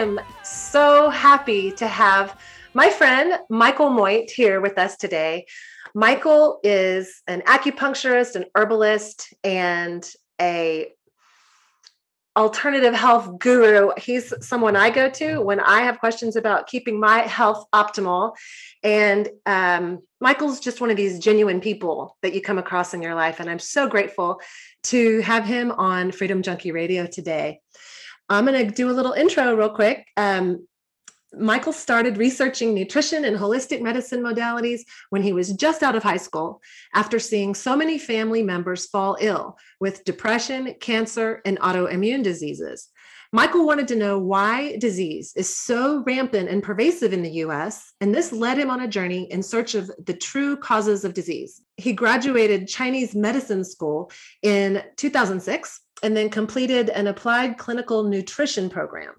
am so happy to have my friend Michael Moit here with us today. Michael is an acupuncturist, an herbalist, and a alternative health guru. He's someone I go to when I have questions about keeping my health optimal. And um, Michael's just one of these genuine people that you come across in your life. And I'm so grateful to have him on Freedom Junkie Radio today. I'm going to do a little intro real quick. Um, Michael started researching nutrition and holistic medicine modalities when he was just out of high school after seeing so many family members fall ill with depression, cancer, and autoimmune diseases. Michael wanted to know why disease is so rampant and pervasive in the US, and this led him on a journey in search of the true causes of disease. He graduated Chinese medicine school in 2006 and then completed an applied clinical nutrition program.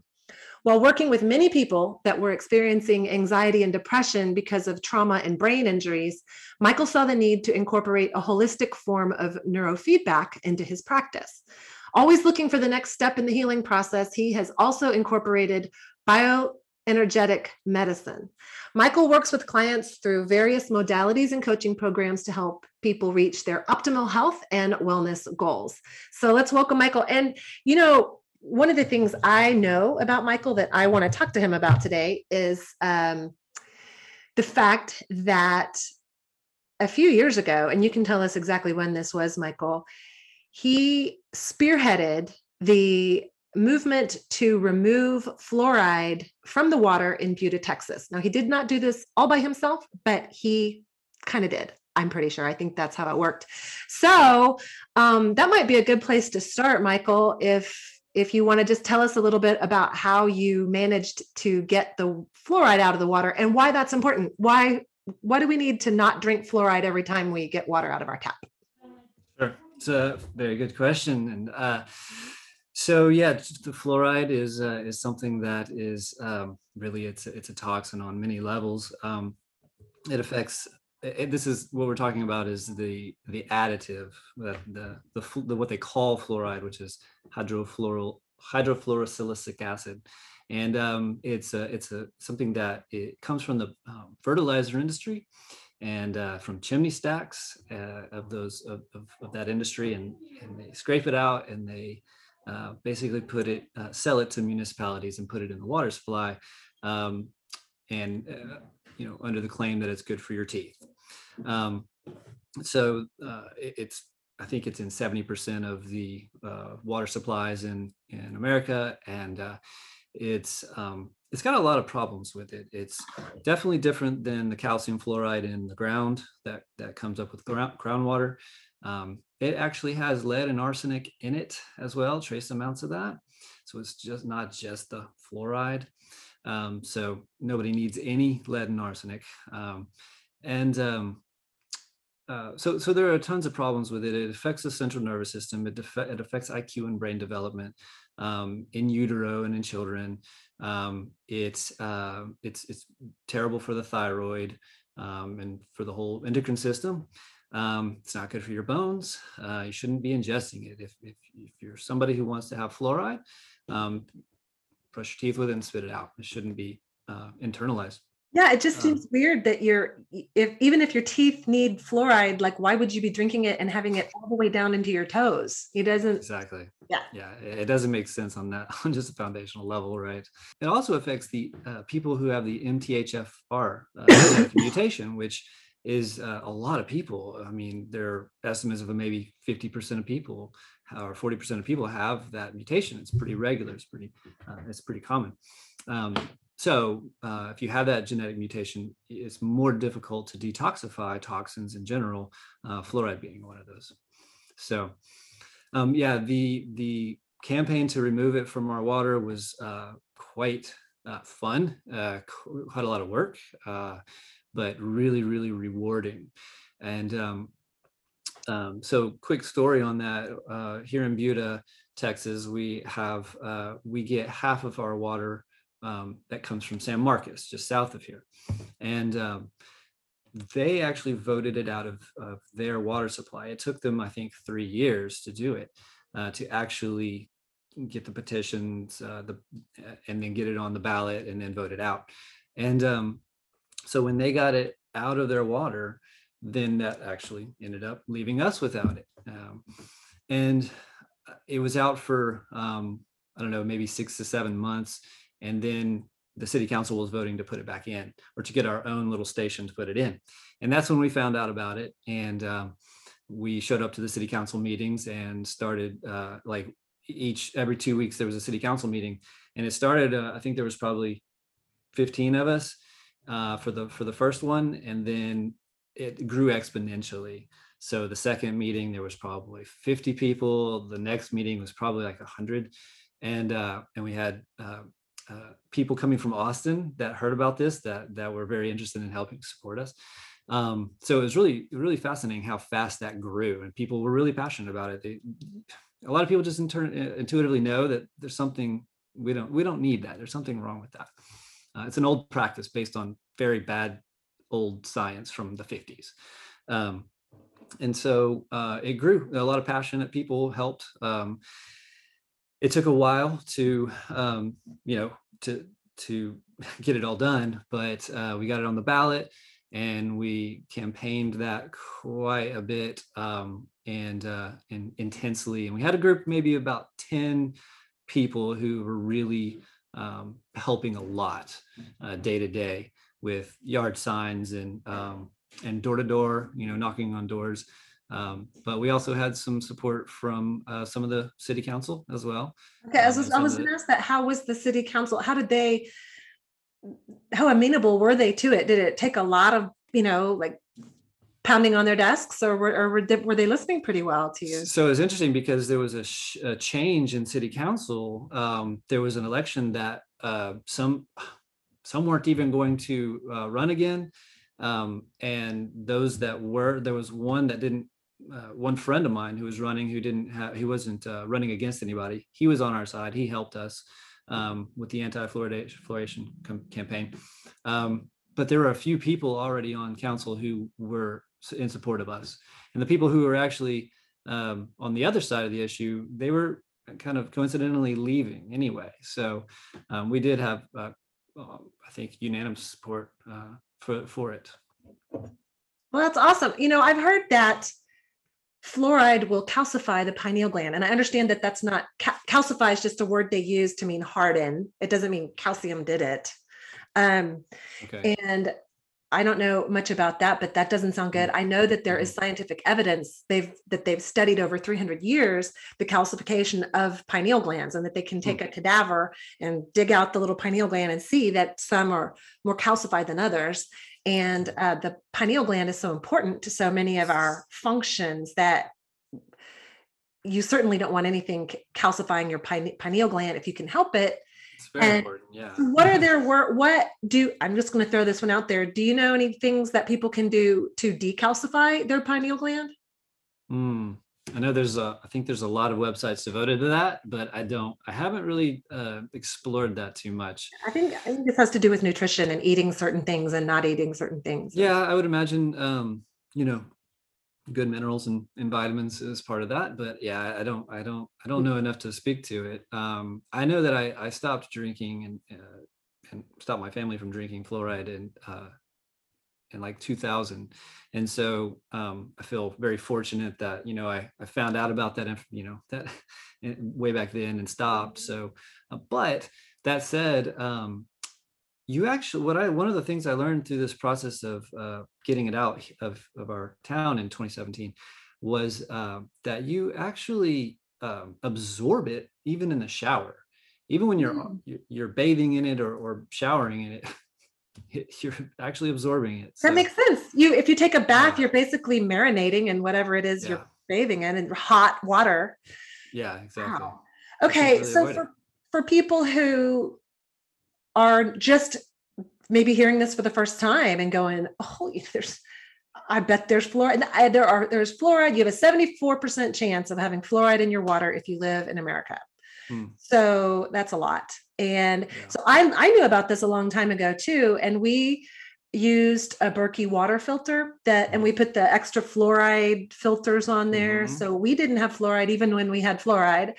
While working with many people that were experiencing anxiety and depression because of trauma and brain injuries, Michael saw the need to incorporate a holistic form of neurofeedback into his practice. Always looking for the next step in the healing process, he has also incorporated bioenergetic medicine. Michael works with clients through various modalities and coaching programs to help people reach their optimal health and wellness goals. So let's welcome Michael. And, you know, one of the things I know about Michael that I want to talk to him about today is um, the fact that a few years ago, and you can tell us exactly when this was, Michael, he spearheaded the movement to remove fluoride from the water in Buda, Texas. Now, he did not do this all by himself, but he kind of did. I'm pretty sure. I think that's how it worked. So um, that might be a good place to start, Michael. If if you want to just tell us a little bit about how you managed to get the fluoride out of the water and why that's important. Why why do we need to not drink fluoride every time we get water out of our tap? Sure, it's a very good question, and uh, so yeah, the fluoride is uh, is something that is um, really it's it's a toxin on many levels. Um, it affects it, this is what we're talking about is the the additive the, the the, the what they call fluoride which is hydrofluoral hydrofluorosilicic acid and um, it's a it's a something that it comes from the um, fertilizer industry and uh, from chimney stacks uh, of those of, of, of, that industry and, and they scrape it out and they uh, basically put it uh, sell it to municipalities and put it in the water supply um, and uh, you know under the claim that it's good for your teeth um, so uh, it, it's I think it's in 70% of the uh, water supplies in in America, and it's um, it's got a lot of problems with it. It's definitely different than the calcium fluoride in the ground that that comes up with ground, groundwater. Um, it actually has lead and arsenic in it as well, trace amounts of that. So it's just not just the fluoride. Um, so nobody needs any lead and arsenic. Um, and um, uh, so, so there are tons of problems with it. It affects the central nervous system. It, it affects IQ and brain development um, in utero and in children. Um, it's uh, it's it's terrible for the thyroid and for the whole endocrine system. Um, it's not good for your bones. Uh, you shouldn't be ingesting it. If, if, if you're somebody who wants to have fluoride, um, brush your teeth with it and spit it out. It shouldn't be uh, internalized. Yeah, it just um, seems weird that you're if even if your teeth need fluoride, like why would you be drinking it and having it all the way down into your toes? It doesn't exactly. Yeah, yeah, it doesn't make sense on that on just a foundational level, right? It also affects the uh, people who have the MTHFR uh, mutation, which is uh, a lot of people. I mean, there are estimates of maybe 50% of people or 40% of people have that mutation. It's pretty regular. It's pretty, uh, it's pretty common. Um, so uh, if you have that genetic mutation, it's more difficult to detoxify toxins in general, uh, fluoride being one of those. So um, yeah, the the campaign to remove it from our water was uh, quite uh, fun, quite a lot of work, but really, really rewarding. And um, um, so quick story on that, here in Buda, Texas, we have, we get half of our water um, that comes from San Marcos, just south of here. And um, they actually voted it out of, of, their water supply. It took them, I think, three years to do it, uh, to actually get the petitions, uh, the and then get it on the ballot and then vote it out. And um, so when they got it out of their water, then that actually ended up leaving us without it. Um, and uh, it was out for um, I don't know, maybe six to seven months, and then the city council was voting to put it back in or to get our own little station to put it in. And that's when we found out about it. And um, we showed up to the city council meetings and started uh, like each every two weeks there was a city council meeting and it started uh, i think there was probably 15 of us uh, for the for the first one and then it grew exponentially. So the second meeting there was probably 50 people the next meeting was probably like 100 and uh, and we had uh, uh, people coming from austin that heard about this that that were very interested in helping support us. Um, so it was really really fascinating how fast that grew and people were really passionate about it. They, a lot of people just inter- intuitively know that there's something we don't we don't need that. There's something wrong with that uh, it's an old practice based on very bad old science from the 50s um, and so uh, it grew. A lot of passionate people helped. Um, it took a while to um, you know to to get it all done but uh, we got it on the ballot and we campaigned that quite a bit um, and uh, and intensely. And we had a group, maybe about ten people, who were really um, helping a lot uh, day to day with yard signs and um, and door to door, you know, knocking on doors. Um, but we also had some support from uh, some of the city council as well. Okay, I was, um, was going to ask that. How was the city council? How did they? How amenable were they to it? Did it take a lot of you know like pounding on their desks or were, or were they, were they listening pretty well to you? So it's interesting because there was a, sh- a change in city council. Um, there was an election that uh, some some weren't even going to uh, run again. Um, and those that were there was one that didn't uh, one friend of mine who was running who didn't have he wasn't uh, running against anybody. He was on our side. He helped us um, with the anti-fluoridation com- campaign. Um, but there were a few people already on council who were in support of us. And the people who were actually um, on the other side of the issue, they were kind of coincidentally leaving anyway. So um, we did have, uh, I think, unanimous support uh, for for it. Well, that's awesome. You know, I've heard that fluoride will calcify the pineal gland, and I understand that that's not cal- calcify is just a word they use to mean harden. It doesn't mean calcium did it. Um, okay. And I don't know much about that, but that doesn't sound good. Mm. I know that there is mm-hmm. scientific evidence they've that they've studied over 300 years the calcification of pineal glands, and that they can take mm. a cadaver and dig out the little pineal gland and see that some are more calcified than others. And mm. uh, the pineal gland is so important to so many of our functions that you certainly don't want anything calcifying your pine- pineal gland if you can help it it's very and important. Yeah. What are their work? What do I'm just going to throw this one out there. Do you know any things that people can do to decalcify their pineal gland? Hmm. I know there's a, I think there's a lot of websites devoted to that, but I don't, I haven't really uh, explored that too much. I think, I think this has to do with nutrition and eating certain things and not eating certain things. Yeah, I would imagine, um, you know, good minerals and, and vitamins is part of that but yeah i don't i don't i don't know enough to speak to it. Um, i know that i i stopped drinking and uh, and stopped my family from drinking fluoride in uh, in like 2000 and so um, i feel very fortunate that you know i i found out about that you know that way back then and stopped. So uh, but that said um, you actually what i one of the things i learned through this process of uh, getting it out of, of our town in 2017 was uh, that you actually um, absorb it even in the shower even when you're mm. you're bathing in it or, or showering in it you're actually absorbing it so. that makes sense you if you take a bath yeah. you're basically marinating in whatever it is yeah. you're bathing in in hot water yeah exactly wow. okay really so for, for people who are just maybe hearing this for the first time and going, oh, there's, I bet there's fluoride. I, there are there's fluoride. You have a 74% chance of having fluoride in your water if you live in America. Hmm. So that's a lot. And yeah. so I, I knew about this a long time ago too. And we used a Berkey water filter that, and we put the extra fluoride filters on there. Mhm. So we didn't have fluoride even when we had fluoride.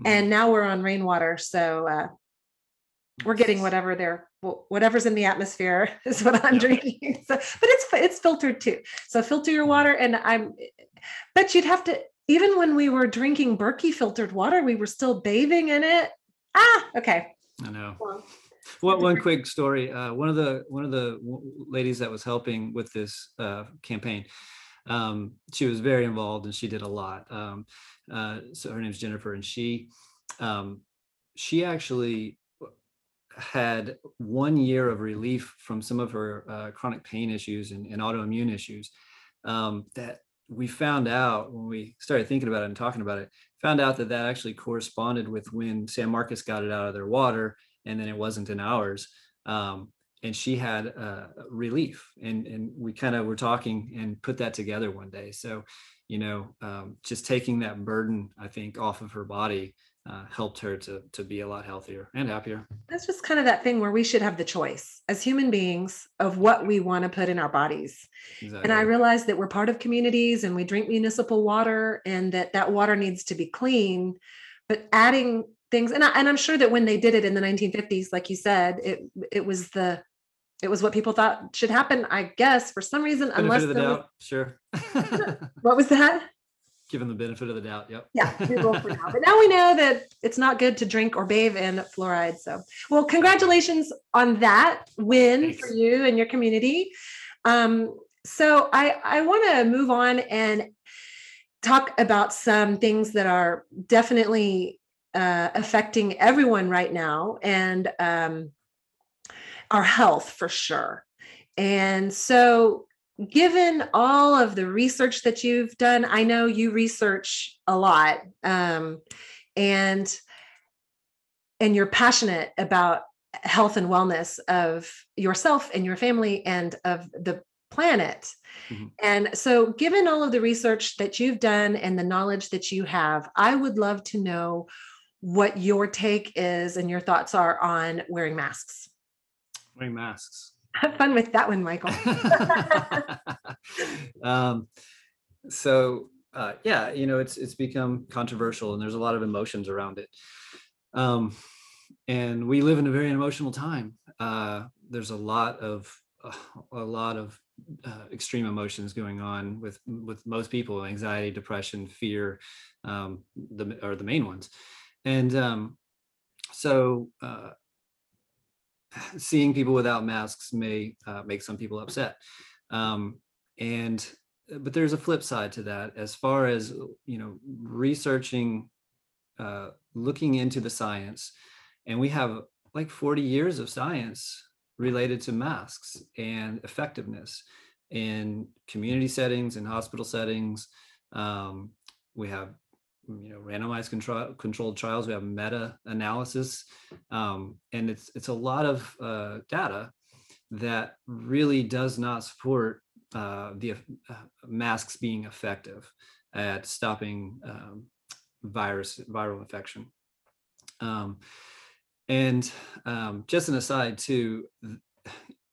Mhm. And now we're on rainwater. So uh, we're getting whatever they're whatever's in the atmosphere is what I'm Yeah. drinking. So, but it's it's filtered too. So filter your water, and I'm. But you'd have to even when we were drinking Berkey filtered water, we were still bathing in it. Ah, okay. I know. Well, One, one quick story. Uh, one of the one of the ladies that was helping with this uh, campaign, um, she was very involved and she did a lot. Um, uh, so her name's Jennifer, and she um, she actually had one year of relief from some of her uh, chronic pain issues and, and autoimmune issues um, that we found out when we started thinking about it and talking about it found out that that actually corresponded with when san marcos got it out of their water and then it wasn't in ours um, and she had uh, relief. And and we kind of were talking and put that together one day. So you know um, just taking that burden i think off of her body uh, helped her to to be a lot healthier and happier That's just kind of that thing where we should have the choice as human beings of what we want to put in our bodies. exactly. And I realize that we're part of communities and we drink municipal water and that that water needs to be clean. But adding things, and, I, and I'm sure that when they did it in the 1950s, like you said, it it was the it was what people thought should happen. I guess for some reason, benefit unless the there was, sure what was that? Given the benefit of the doubt yep Yeah, we will for now. But now we know that it's not good to drink or bathe in fluoride. So, well, congratulations on that win for you and your community. Um, so I I want to move on and talk about some things that are definitely uh, affecting everyone right now and um, our health for sure. And so, given all of the research that you've done, I know you research a lot, um, and and you're passionate about health and wellness of yourself and your family and of the planet. Mhm. And so, given all of the research that you've done and the knowledge that you have, I would love to know what your take is and your thoughts are on wearing masks. wearing masks Have fun with that one, Michael. um, so uh, yeah, you know, it's it's become controversial, and there's a lot of emotions around it. Um, and we live in a very emotional time. Uh, there's a lot of uh, a lot of uh, extreme emotions going on with with most people: anxiety, depression, fear, um, the are the main ones. And um, so, uh, seeing people without masks may uh, make some people upset. Um, and but there's a flip side to that as far as you know researching uh, looking into the science and we have like 40 years of science related to masks and effectiveness in community settings and hospital settings um, we have you know randomized control, controlled trials we have meta analysis um, and it's it's a lot of uh, data that really does not support uh, the uh, masks being effective at stopping um, virus viral infection. Um, and um, just an aside too,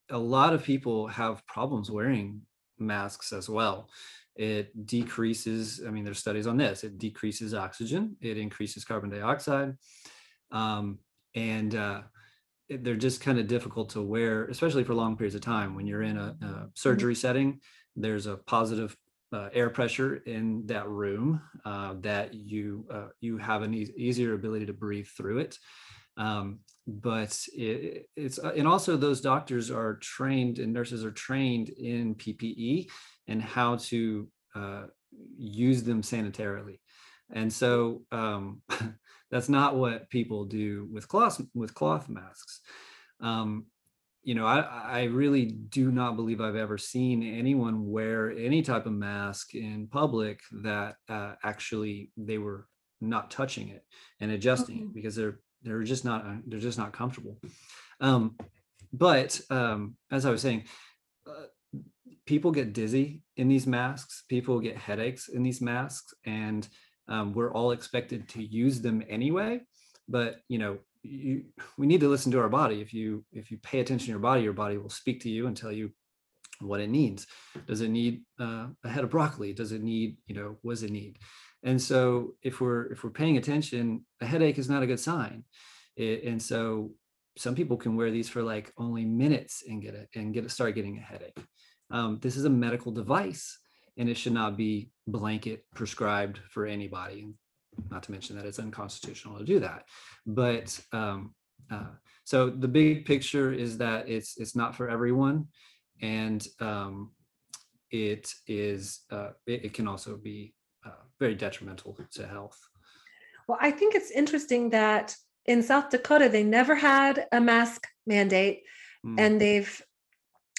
a lot of people have problems wearing masks as well. It decreases, I mean, there's studies on this, it decreases oxygen, it increases carbon dioxide. Um, and uh, they're just kind of difficult to wear, especially for long periods of time. When you're in a, a surgery setting, there's a positive uh, air pressure in that room uh, that you uh, you have an eas easier ability to breathe through it. Um, but it, it's uh, and also those doctors are trained and nurses are trained in PPE and how to uh, use them sanitarily. And so um, that's not what people do with cloth with cloth masks. Um, you know, I, I really do not believe I've ever seen anyone wear any type of mask in public that uh, actually they were not touching it and adjusting it because they're they're just not uh, they're just not comfortable. Um, but um, as I was saying, uh, people get dizzy in these masks. People get headaches in these masks, and um, we're all expected to use them anyway. But you know, you, we need to listen to our body. If you if you pay attention to your body, your body will speak to you and tell you what it needs. Does it need uh, a head of broccoli? Does it need, you know, what does it need? And so if we're if we're paying attention, a headache is not a good sign. It, and so some people can wear these for like only minutes and get it and get it start getting a headache. Um, this is a medical device and it should not be blanket prescribed for anybody. Not to mention that it's unconstitutional to do that. But um, uh, so the big picture is that it's it's not for everyone, and um, it is uh, it, it, can also be uh, very detrimental to health. Well, I think it's interesting that in South Dakota they never had a mask mandate, mm. and they've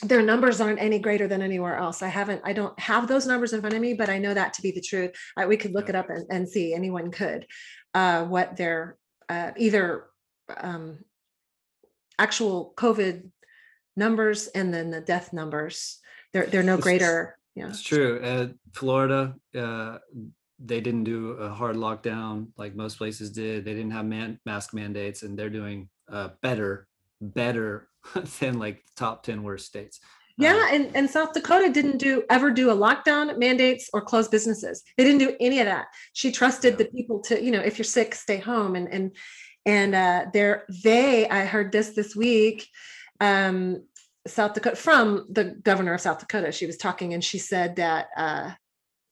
their numbers aren't any greater than anywhere else. I haven't, I don't have those numbers in front of me, but I know that to be the truth. Uh, we could look yeah. it up and, and, see. Anyone could uh, what their uh, either um, actual COVID numbers and then the death numbers. They're they're no greater. Yeah, it's true. Uh, Florida, uh, they didn't do a hard lockdown like most places did. They didn't have man- mask mandates, and they're doing uh, better, better than like the top ten worst states. Yeah, uh, and, and South Dakota didn't do ever do a lockdown mandates or close businesses. They didn't do any of that. She trusted yeah. the people to, you know, if you're sick, stay home. And and and uh, they're they I heard this this week. Um, South Dakota from the governor of South Dakota. She was talking and she said that uh,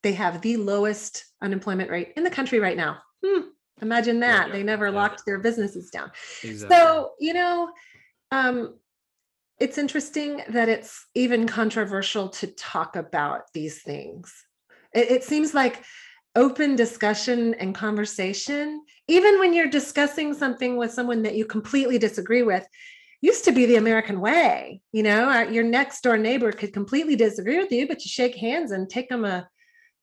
they have the lowest unemployment rate in the country right now. Hmm, imagine that. Yeah, they never yeah. locked their businesses down. Exactly. So, you know, um, it's interesting that it's even controversial to talk about these things. It, it seems like open discussion and conversation, even when you're discussing something with someone that you completely disagree with, used to be the American way. You know, uh, your next door neighbor could completely disagree with you, but you shake hands and take them a,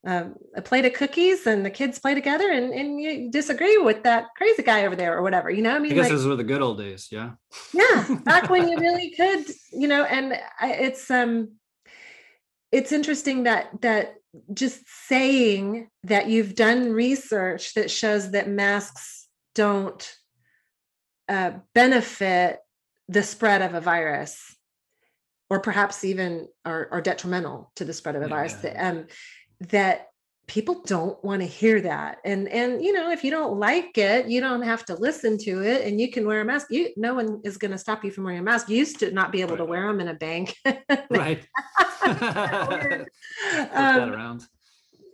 a, a plate of cookies and the kids play together and, and you disagree with that crazy guy over there or whatever. You know, I mean, I guess like, those were the good old days. Yeah. Yeah. Back when you really could, you know, and it's, um, it's interesting that, that just saying that you've done research that shows that masks don't uh, benefit the spread of a virus or perhaps even are, are detrimental to the spread of a virus um, that people don't want to hear that and and you know if you don't like it you don't have to listen to it and you can wear a mask you no one is going to stop you from wearing a mask you used to not be able right. to wear them in a bank. Right. Um, around.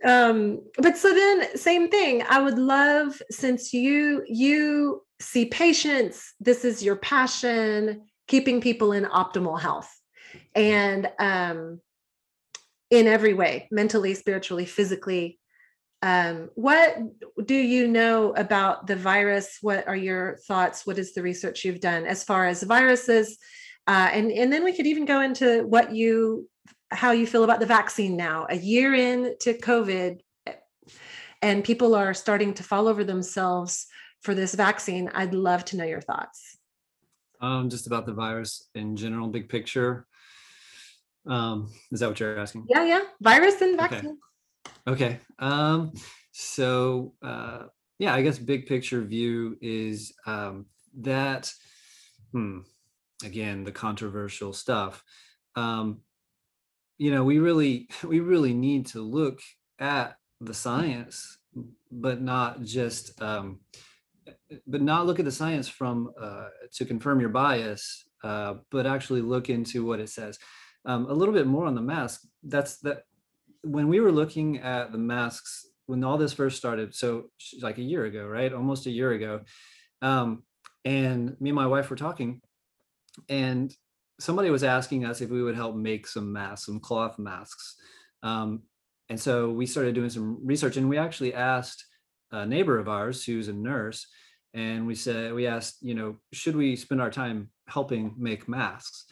um but so then same thing i would love since you you see patients this is your passion keeping people in optimal health. And um in every way mentally spiritually physically. Um, what do you know about the virus? What are your thoughts? What is the research you've done as far as viruses? Uh, and and then we could even go into what you how you feel about the vaccine now. A year into covid and people are starting to fall over themselves for this vaccine. I'd love to know your thoughts. Um, just about the virus in general big picture um, is that what you're asking? Yeah, yeah. Virus and vaccine. Okay. okay. Um, so uh, yeah, I guess big picture view is um, that. Hmm. Again, the controversial stuff. Um, you know, we really, we really need to look at the science, but not just, um, but not look at the science from uh, to confirm your bias, uh, but actually look into what it says. Um, a little bit more on the mask. That's that when we were looking at the masks when all this first started, so like a year ago, right? Almost a year ago. Um, and me and my wife were talking, and somebody was asking us if we would help make some masks, some cloth masks. Um, and so we started doing some research, and we actually asked a neighbor of ours who's a nurse, and we said we asked, you know, should we spend our time helping make masks?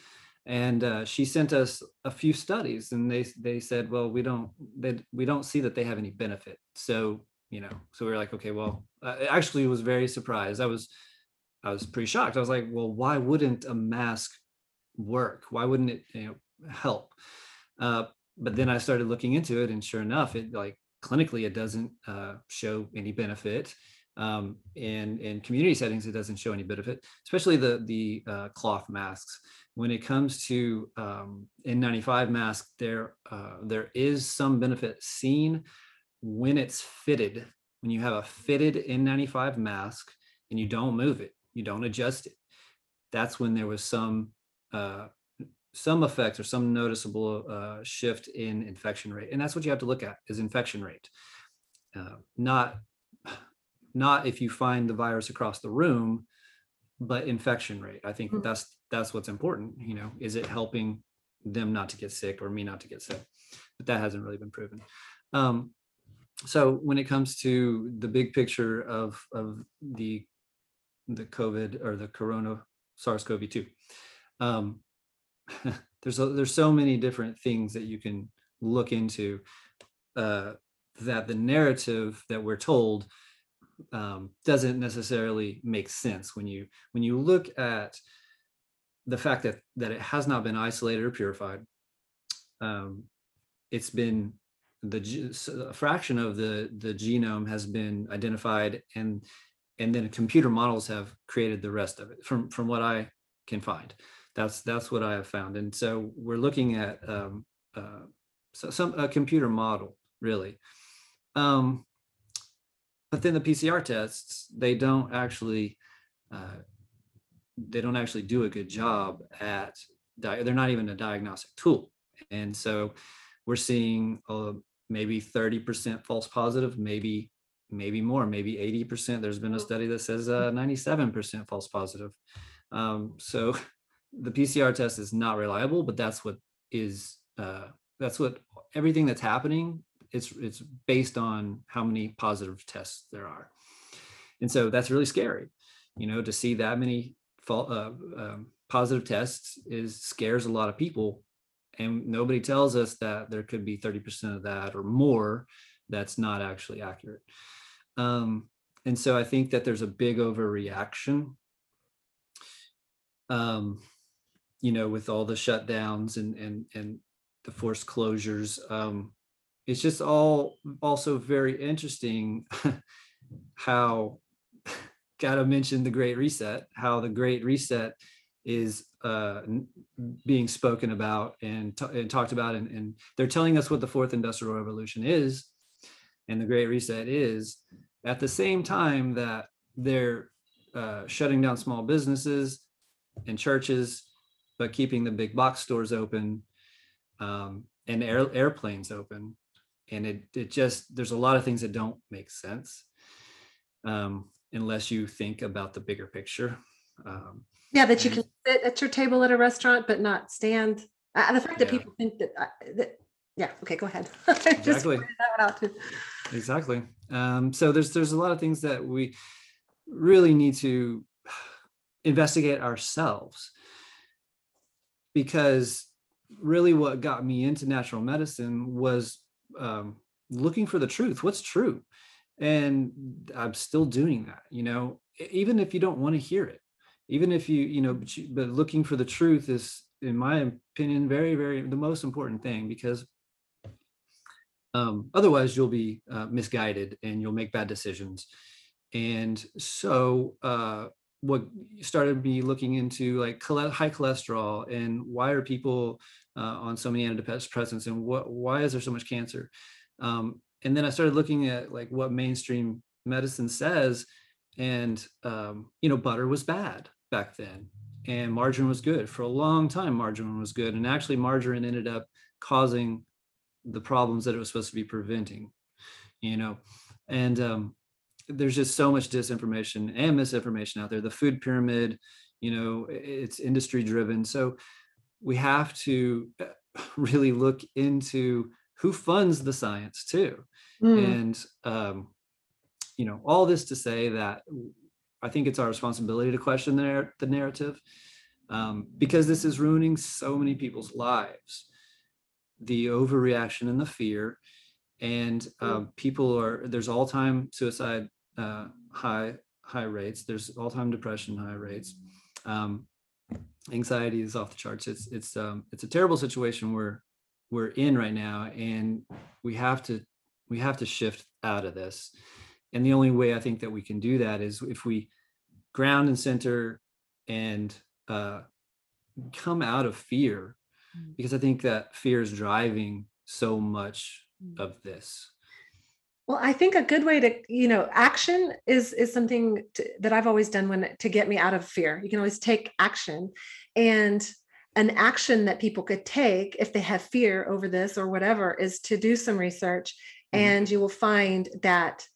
And uh, she sent us a few studies and they they said well we don't they, we don't see that they have any benefit. So you know so we were like okay well I actually was very surprised. I was i was pretty shocked. I was like well why wouldn't a mask work? Why wouldn't it you know help? Uh, but then i started looking into it and sure enough it like clinically it doesn't uh, show any benefit Um, and in community settings, it doesn't show any benefit, especially the the uh, cloth masks. When it comes to um, N95 mask, there uh, there is some benefit seen when it's fitted. When you have a fitted N95 mask and you don't move it, you don't adjust it. That's when there was some uh, some effects or some noticeable uh, shift in infection rate, and that's what you have to look at is infection rate, uh, not not if you find the virus across the room, but infection rate. I think Mhm. that's that's what's important. You know, is it helping them not to get sick or me not to get sick? But that hasn't really been proven. Um, so when it comes to the big picture of of the the COVID or the Corona SARS-CoV-2, um, there's a, there's so many different things that you can look into uh, that the narrative that we're told um, doesn't necessarily make sense when you when you look at the fact that that it has not been isolated or purified. Um, it's been the a fraction of the the genome has been identified and and then computer models have created the rest of it from from what I can find. That's that's what I have found, and so we're looking at um, uh, so some a computer model really. Um, but then the PCR tests they don't actually uh, they don't actually do a good job at di- they're not even a diagnostic tool, and so we're seeing uh, maybe 30% false positive, maybe maybe more, maybe 80%. There's been a study that says uh, 97% false positive. Um, so the PCR test is not reliable, but that's what is uh, that's what everything that's happening. It's it's based on how many positive tests there are, and so that's really scary. You know, to see that many fal- uh, um, positive tests is scares a lot of people, and nobody tells us that there could be 30% of that or more that's not actually accurate. Um, and so I think that there's a big overreaction. Um, you know, with all the shutdowns and and and the forced closures, um, it's just all also very interesting how gotta mention the Great Reset, how the Great Reset is uh, being spoken about and, ta- and talked about, and, and they're telling us what the fourth industrial revolution is, and the Great Reset is, at the same time that they're uh, shutting down small businesses and churches, but keeping the big box stores open um, and air, airplanes open. And it, it just, there's a lot of things that don't make sense um, unless you think about the bigger picture. Um, Yeah, that you can sit at your table at a restaurant but not stand. Uh, the fact that Yeah. people think that, uh, that, yeah, okay, go ahead. Exactly. that one out too. exactly um, so there's there's a lot of things that we really need to investigate ourselves because really what got me into natural medicine was um, looking for the truth what's true? And i'm still doing that you know even if you don't want to hear it. Even if you you know but, you, but looking for the truth is in my opinion very very the most important thing because um, otherwise you'll be uh, misguided and you'll make bad decisions. And so uh, what started me looking into like high cholesterol and why are people uh, on so many antidepressants and what why is there so much cancer? Um, and then i started looking at like what mainstream medicine says and um, you know butter was bad back then and margarine was good for a long time. Margarine was good and actually margarine ended up causing the problems that it was supposed to be preventing you know? And um, there's just so much disinformation and misinformation out there. The food pyramid you know it's industry driven. So we have to uh, really look into who funds the science too. Mm, and um, you know all this to say that i think it's our responsibility to question the, narr- the narrative um, because this is ruining so many people's lives. The overreaction and the fear and um, people are there's all-time suicide uh, high high rates there's all-time depression high rates. Um, anxiety is off the charts it's it's um, it's a terrible situation we're we're in right now and we have to we have to shift out of this and the only way I think that we can do that is if we ground and center and uh, come out of fear, mm. because I think that fear is driving so much mm. of this. Well, I think a good way to, you know, action is is something to, that I've always done when to get me out of fear. You can always take action, and an action that people could take if they have fear over this or whatever is to do some research, mm-hmm. and you will find that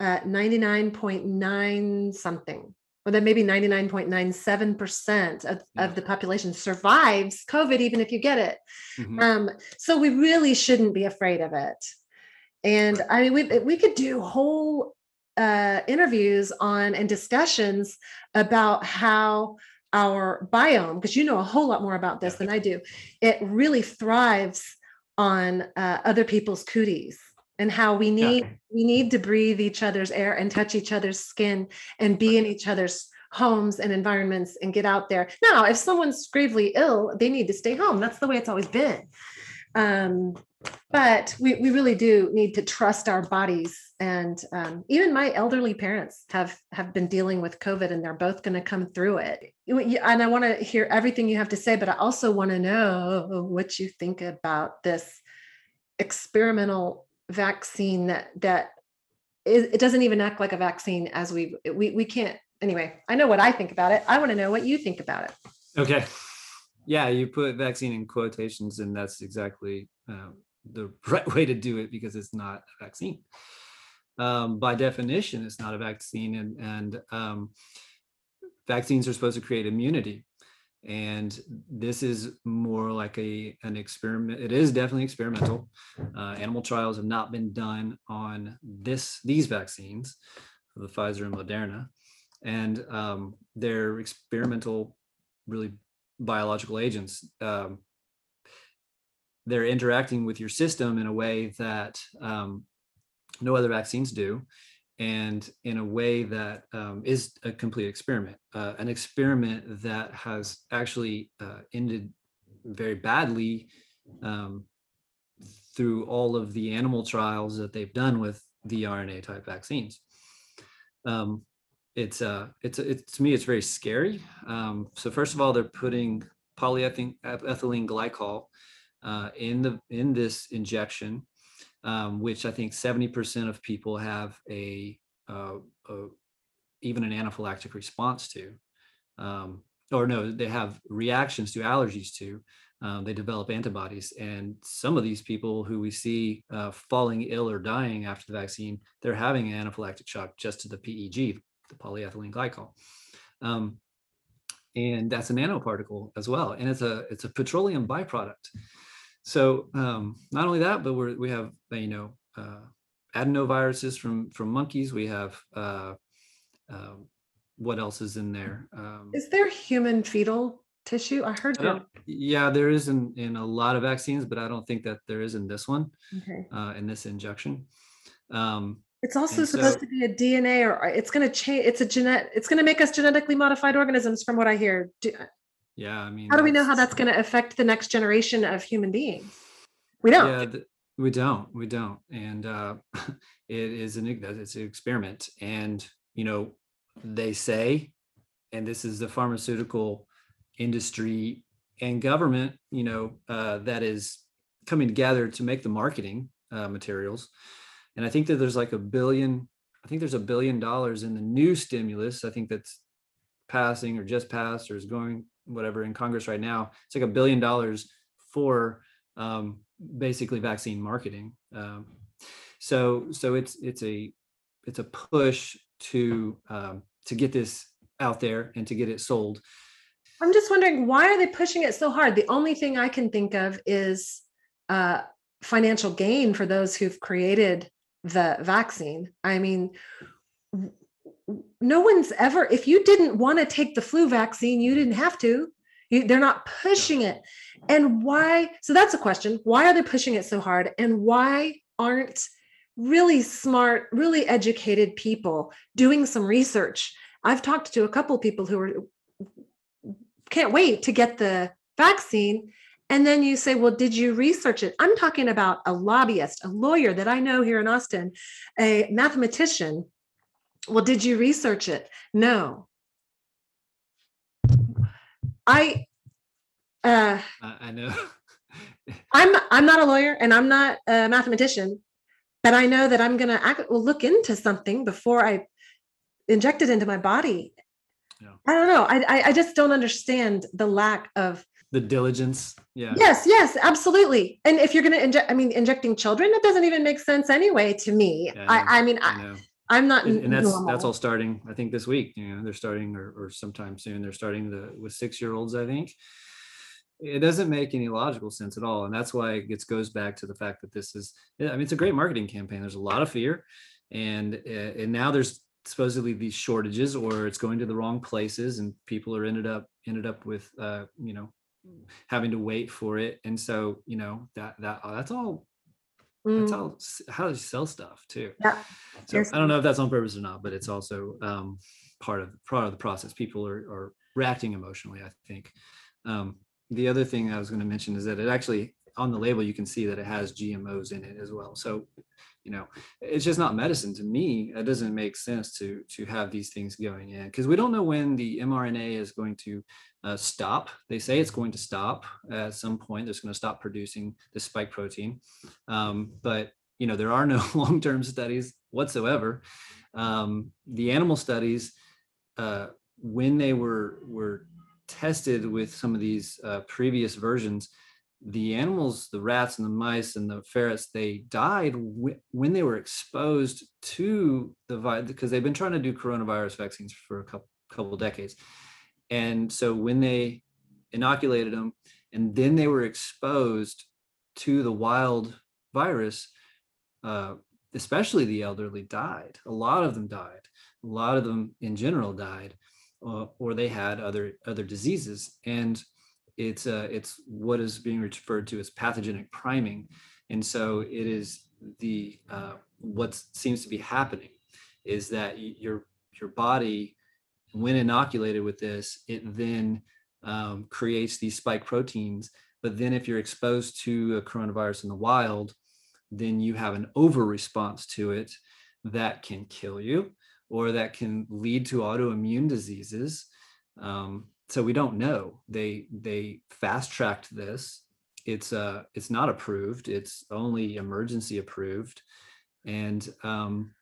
uh, 99.9 something or that maybe 99.97% of, yeah. of the population survives COVID, even if you get it. Mm-hmm. Um, so we really shouldn't be afraid of it. And I mean, we, we could do whole uh, interviews on and discussions about how our biome, because you know a whole lot more about this than I do, it really thrives on uh, other people's cooties and how we need yeah. we need to breathe each other's air and touch each other's skin and be in each other's homes and environments and get out there. Now, if someone's gravely ill, they need to stay home. That's the way it's always been. Um, but we, we really do need to trust our bodies. And um, even my elderly parents have have been dealing with covid and they're both going to come through it. And i want to hear everything you have to say but i also want to know what you think about this experimental vaccine that that it, it doesn't even act like a vaccine as we we we can't anyway i know what i think about it. I want to know what you think about it. Okay. Yeah you put vaccine in quotations and that's exactly um, the right way to do it because it's not a vaccine. Um, by definition it's not a vaccine and and um, vaccines are supposed to create immunity. And this is more like a an experiment it is definitely experimental. Uh, animal trials have not been done on this these vaccines the pfizer and moderna. And um, they're experimental really biological agents. Um, they're interacting with your system in a way that um, no other vaccines do and in a way that um, is a complete experiment, uh, an experiment that has actually uh, ended very badly um, through all of the animal trials that they've done with the RNA type vaccines. Um, it's uh, it's it's to me it's very scary. Um, so first of all, they're putting polyethylene glycol uh, in the in this injection um, which I think 70% of people have a, uh, a, even an anaphylactic response to, um, or no, they have reactions to allergies to. Um, they develop antibodies, and some of these people who we see uh, falling ill or dying after the vaccine, they're having an anaphylactic shock just to the PEG, the polyethylene glycol. Um, and that's a nanoparticle as well, and it's a it's a petroleum byproduct. So um, not only that, but we we have you know uh, adenoviruses from from monkeys. We have uh, uh, what else is in there? Um, is there human fetal tissue? I heard that. Yeah, there is in in a lot of vaccines, but I don't think that there is in this one. Okay. Uh, in this injection. Um, it's also supposed so, to be a DNA, or it's going to change. It's a genet. It's going to make us genetically modified organisms, from what I hear. Do, yeah i mean how do we know how that's going to affect the next generation of human beings we don't. Yeah th- we don't we don't and uh it is an it's an experiment and you know they say and this is the pharmaceutical industry and government you know uh that is coming together to make the marketing uh, materials and i think that there's like a billion i think there's a billion dollars in the new stimulus i think that's passing or just passed or is going whatever in Congress right now. It's like a billion dollars for um, basically vaccine marketing. Um, so so it's it's a it's a push to um, to get this out there and to get it sold. I'm just wondering why are they pushing it so hard? The only thing I can think of is uh, financial gain for those who've created the vaccine. I mean, no one's ever if you didn't want to take the flu vaccine you didn't have to. You, they're not pushing it. And why so that's a question. Why are they pushing it so hard? And why aren't really smart really educated people doing some research? I've talked to a couple people who are can't wait to get the vaccine. And then you say, well, did you research it? I'm talking about a lobbyist, a lawyer that I know here in Austin, a mathematician. Well, did you research it? No. I uh I know. I'm I'm not a lawyer and I'm not a mathematician, but I know that I'm gonna act, well, look into something before I inject it into my body. Yeah. I don't know. I I just don't understand the lack of the diligence. Yeah. Yes, yes, absolutely. And if you're gonna inject, I mean, injecting children, it doesn't even make sense anyway to me. Yeah, I, I, mean, I, I am not and, and, that's normal. that's all starting i think this week you know they're starting or, or sometime soon they're starting the with six year olds i think it doesn't make any logical sense at all and that's why it goes back to the fact that this is i mean it's a great marketing campaign there's a lot of fear and uh, and now there's supposedly these shortages or it's going to the wrong places and people are ended up ended up with uh you know having to wait for it and so you know that that that's all that's how how you sell stuff too. Yeah so i don't know if that's on purpose or not but it's also um part of part of the process. People are, are reacting emotionally i think. Um the other thing I was going to mention is that it actually on the label you can see that it has GMOs in it as well. So, you know, it's just not medicine to me. It doesn't make sense to to have these things going in because we don't know when the mRNA is going to uh, stop. They say it's going to stop at some point. It's going to stop producing the spike protein, um, but you know there are no long-term studies whatsoever. Um, the animal studies, uh, when they were were tested with some of these uh, previous versions, the animals, the rats and the mice and the ferrets, they died w- when they were exposed to the virus because they've been trying to do coronavirus vaccines for a couple couple decades. And so when they inoculated them and then they were exposed to the wild virus, uh, especially the elderly died. A lot of them died. A lot of them in general died uh, or they had other other diseases and it's uh, it's what is being referred to as pathogenic priming and so it is the uh, what seems to be happening is that your your body when inoculated with this it then um, creates these spike proteins but then if you're exposed to a coronavirus in the wild then you have an over response to it that can kill you or that can lead to autoimmune diseases. Um, so we don't know. They they fast tracked this. It's uh it's not approved. It's only emergency approved, and um,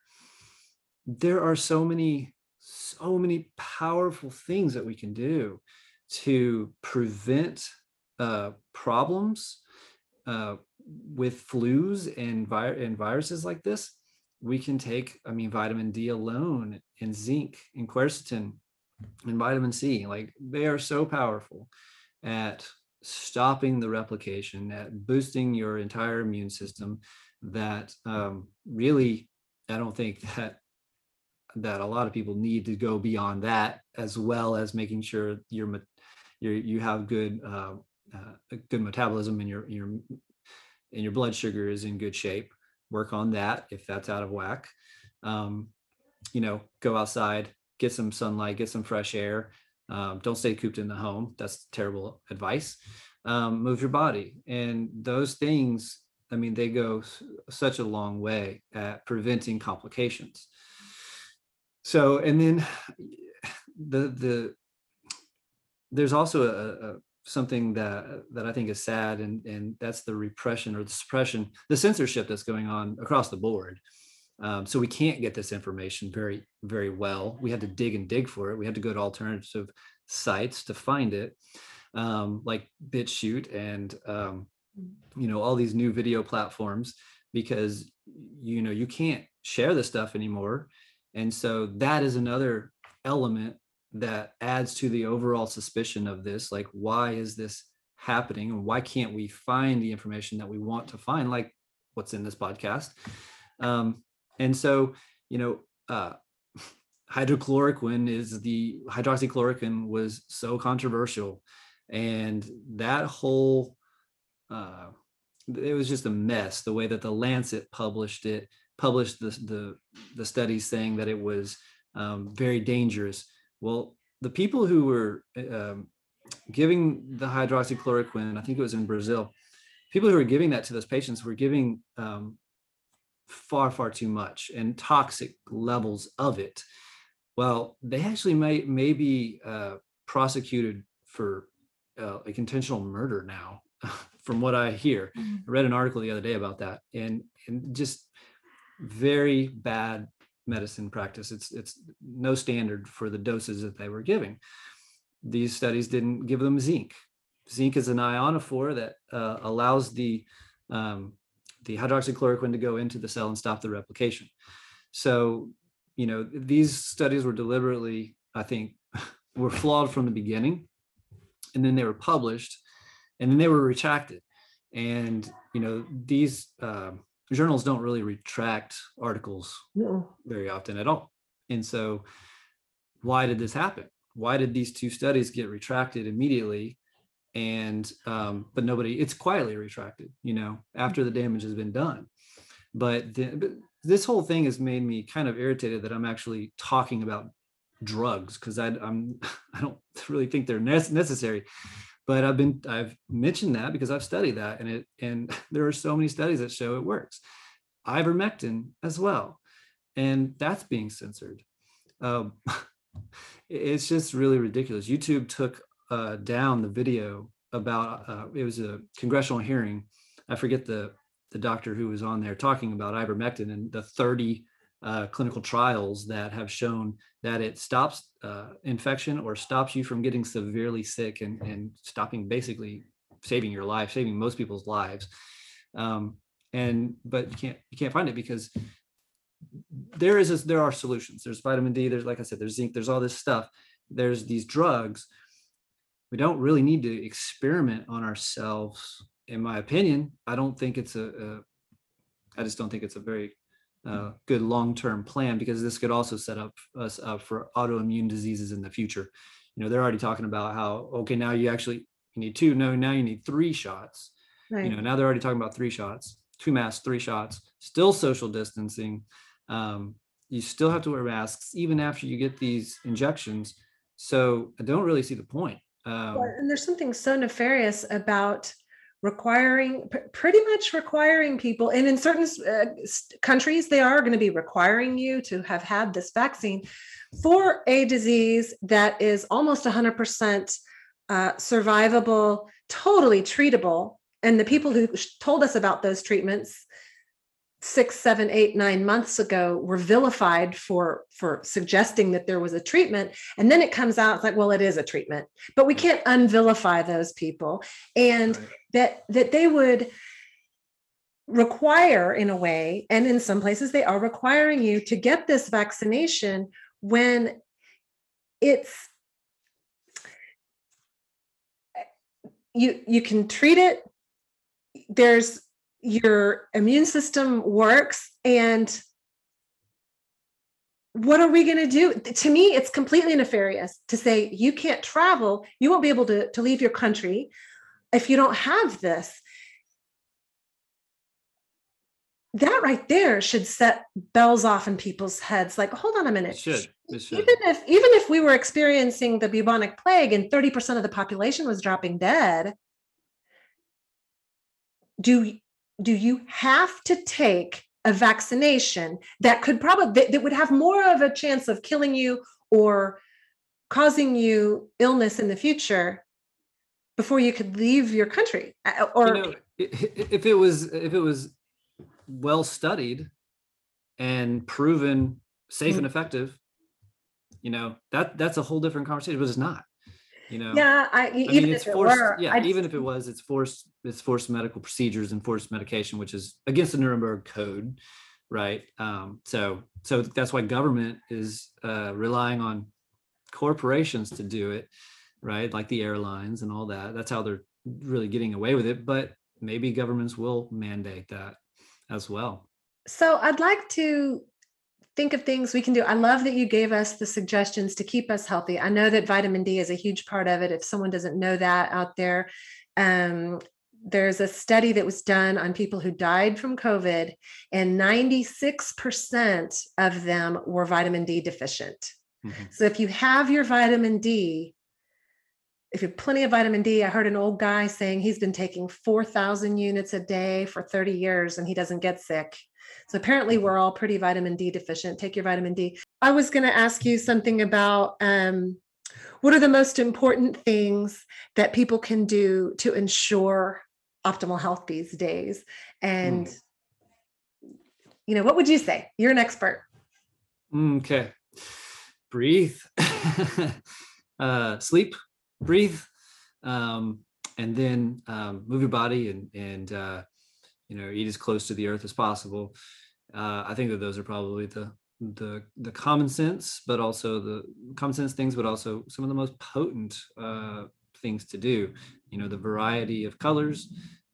there are so many so many powerful things that we can do to prevent uh, problems uh, with flus and, vi- and viruses like this we can take, I mean, vitamin D alone and zinc and quercetin and vitamin C. Like they are so powerful at stopping the replication, at boosting your entire immune system that um, really, I don't think that that a lot of people need to go beyond that as well as making sure you're, you're you have good uh, uh, good metabolism and your your and your blood sugar is in good shape work on that if that's out of whack. Um, you know, go outside, get some sunlight, get some fresh air. Um, don't stay cooped in the home. That's terrible advice. Um, move your body. And those things, I mean, they go such a long way at preventing complications. So, and then the, the, there's also a, a something that that I think is sad, and and that's the repression or the suppression, the censorship that's going on across the board. Um, so we can't get this information very very well. We had to dig and dig for it. We had to go to alternative sites to find it, um, like BitChute and um, you know all these new video platforms because you know you can't share this stuff anymore, and so that is another element that adds to the overall suspicion of this like why is this happening and why can't we find the information that we want to find like what's in this podcast um, and so you know uh, hydrochloroquine is the hydroxychloroquine was so controversial. And that whole uh, it was just a mess the way that the lancet published it published the the, the studies saying that it was um, very dangerous. Well, the people who were um, giving the hydroxychloroquine, I think it was in Brazil, people who were giving that to those patients were giving um, far, far too much and toxic levels of it. Well, they actually may, may be uh, prosecuted for uh, like intentional murder now, from what I hear. Mm-hmm. I read an article the other day about that, and and just very bad medicine practice. It's it's no standard for the doses that they were giving. These studies didn't give them zinc. Zinc is an ionophore that uh, allows the um, the hydroxychloroquine to go into the cell and stop the replication. So, you know, these studies were deliberately, I think, were flawed from the beginning, and then they were published, and then they were retracted. And you know, these uh, journals don't really retract articles no. very often at all. And so, why did this happen? Why did these two studies get retracted immediately? And um, but nobody, it's quietly retracted, you know, after the damage has been done. But, the, but this whole thing has made me kind of irritated that I'm actually talking about drugs because I'm I don't really think they're necessary but I've been I've mentioned that because I've studied that and it and there are so many studies that show it works. Ivermectin as well, and that's being censored. Um, it's just really ridiculous. YouTube took uh, down the video about uh, it was a congressional hearing. I forget the the doctor who was on there talking about ivermectin and the 30 uh, clinical trials that have shown that it stops uh, infection or stops you from getting severely sick and, and stopping basically saving your life, saving most people's lives. Um, and but you can't you can't find it because there is a, there are solutions. There's vitamin D. There's like I said, there's zinc. There's all this stuff. There's these drugs. We don't really need to experiment on ourselves. In my opinion, I don't think it's a, a I just don't think it's a very uh, good long-term plan because this could also set up us up for autoimmune diseases in the future. You know, they're already talking about how okay, now you actually you need two, no, now you need three shots. Right. You know, now they're already talking about three shots, two masks, three shots, still social distancing. Um, you still have to wear masks even after you get these injections. So I don't really see the point. Um, well, and there's something so nefarious about requiring pretty much requiring people and in certain uh, countries they are going to be requiring you to have had this vaccine for a disease that is almost 100% uh, survivable totally treatable and the people who told us about those treatments six seven eight nine months ago were vilified for for suggesting that there was a treatment. And then it comes out it's like well it is a treatment but we can't unvilify those people. And right. that that they would require in a way and in some places they are requiring you to get this vaccination when it's you you can treat it. There's your immune system works and what are we going to do to me it's completely nefarious to say you can't travel you won't be able to, to leave your country if you don't have this that right there should set bells off in people's heads like hold on a minute it should. It should. even if even if we were experiencing the bubonic plague and 30% of the population was dropping dead do do you have to take a vaccination that could probably that would have more of a chance of killing you or causing you illness in the future before you could leave your country or you know, if it was if it was well studied and proven safe mm-hmm. and effective you know that that's a whole different conversation but it's not you know? Yeah i, I even mean, it's forced were, yeah even if it was it's forced it's forced medical procedures and forced medication which is against the nuremberg code right? Um, so so that's why government is uh, relying on corporations to do it right? Like the airlines and all that. That's how they're really getting away with it but maybe governments will mandate that as well. So i'd like to think of things we can do. I love that you gave us the suggestions to keep us healthy. I know that vitamin D is a huge part of it. If someone doesn't know that out there, um, there's a study that was done on people who died from COVID, and 96% of them were vitamin D deficient. Mm-hmm. So if you have your vitamin D, if you have plenty of vitamin D, I heard an old guy saying he's been taking 4,000 units a day for 30 years and he doesn't get sick. So apparently, we're all pretty vitamin D deficient. Take your vitamin D. I was going to ask you something about um, what are the most important things that people can do to ensure optimal health these days? And, mm. you know, what would you say? You're an expert. Okay. Breathe, uh, sleep, breathe, um, and then um, move your body and, and, uh, you know eat as close to the earth as possible. Uh, i think that those are probably the the the common sense but also the common sense things but also some of the most potent uh, things to do. You know the variety of colors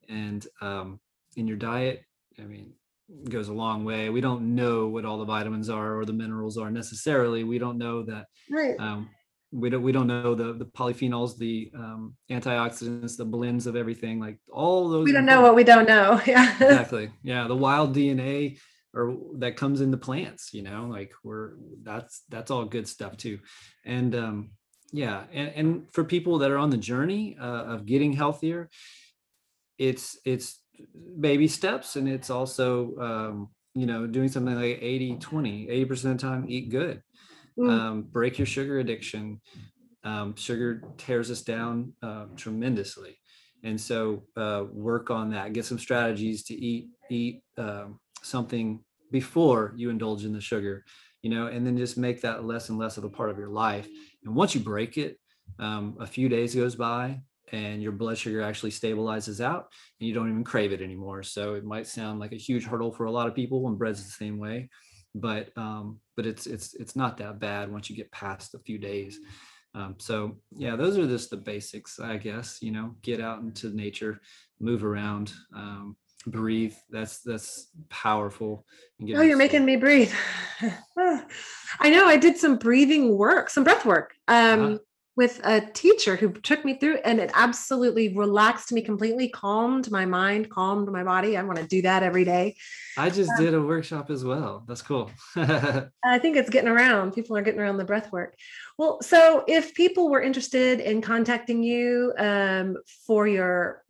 and um, in your diet i mean goes a long way. We don't know what all the vitamins are or the minerals are necessarily. We don't know that right. um, we don't we don't know the the polyphenols, the um, antioxidants, the blends of everything, like all those. We don't know what we don't know. Yeah. exactly. Yeah, the wild DNA or that comes in the plants. You know, like we're that's that's all good stuff too, and um, yeah, and and for people that are on the journey uh, of getting healthier, it's it's baby steps, and it's also um, you know doing something like 80 20 80% of the time eat good mm. um, break your sugar addiction. Um, sugar tears us down uh, tremendously, and so uh, work on that. Get some strategies to eat eat um, something before you indulge in the sugar, you know, and then just make that less and less of a part of your life. And once you break it, um, a few days goes by and your blood sugar actually stabilizes out and you don't even crave it anymore. So it might sound like a huge hurdle for a lot of people and bread's the same way but um, but it's it's it's not that bad once you get past a few days. Um, so yeah, those are just the basics, I guess. You know, get out into nature, move around, um, breathe. That's that's powerful. oh, you're making me breathe. I know. I did some breathing work, some breath work. Um, uh-huh with a teacher who took me through and it absolutely relaxed me completely calmed my mind calmed my body. I want to do that every day. I just um, did a workshop as well. That's cool. I think it's getting around. People are getting around the breath work. Well so if people were interested in contacting you um, for your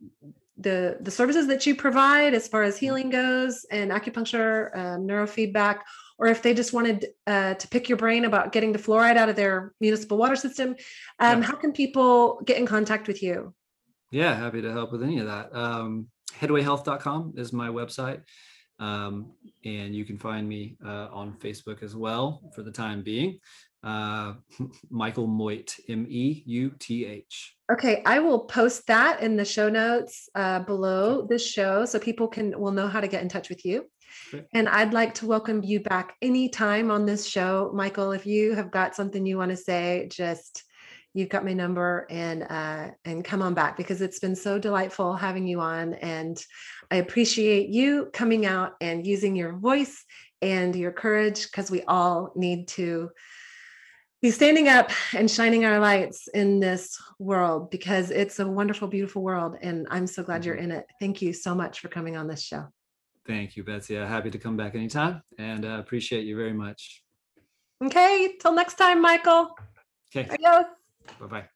the the services that you provide as far as mm-hmm. healing goes and acupuncture um, neurofeedback or if they just wanted uh, to pick your brain about getting the fluoride out of their municipal water system, um, yeah. how can people get in contact with you? Yeah, happy to help with any of that. Um, headwayhealth.com is my website. Um, and you can find me uh, on Facebook as well for the time being. Uh, Michael Meuth, M E U T H. Okay, I will post that in the show notes uh, below this show so people can will know how to get in touch with you. And I'd like to welcome you back anytime on this show. Michael, if you have got something you want to say, just you've got my number and uh, and come on back because it's been so delightful having you on. And I appreciate you coming out and using your voice and your courage because we all need to be standing up and shining our lights in this world because it's a wonderful, beautiful world. And I'm so glad you're mm-hmm. in it. Thank you so much for coming on this show. Thank you, Betsy. Uh, happy to come back anytime and uh, appreciate you very much. Okay. Till next time, Michael. Okay. Adios. Bye bye.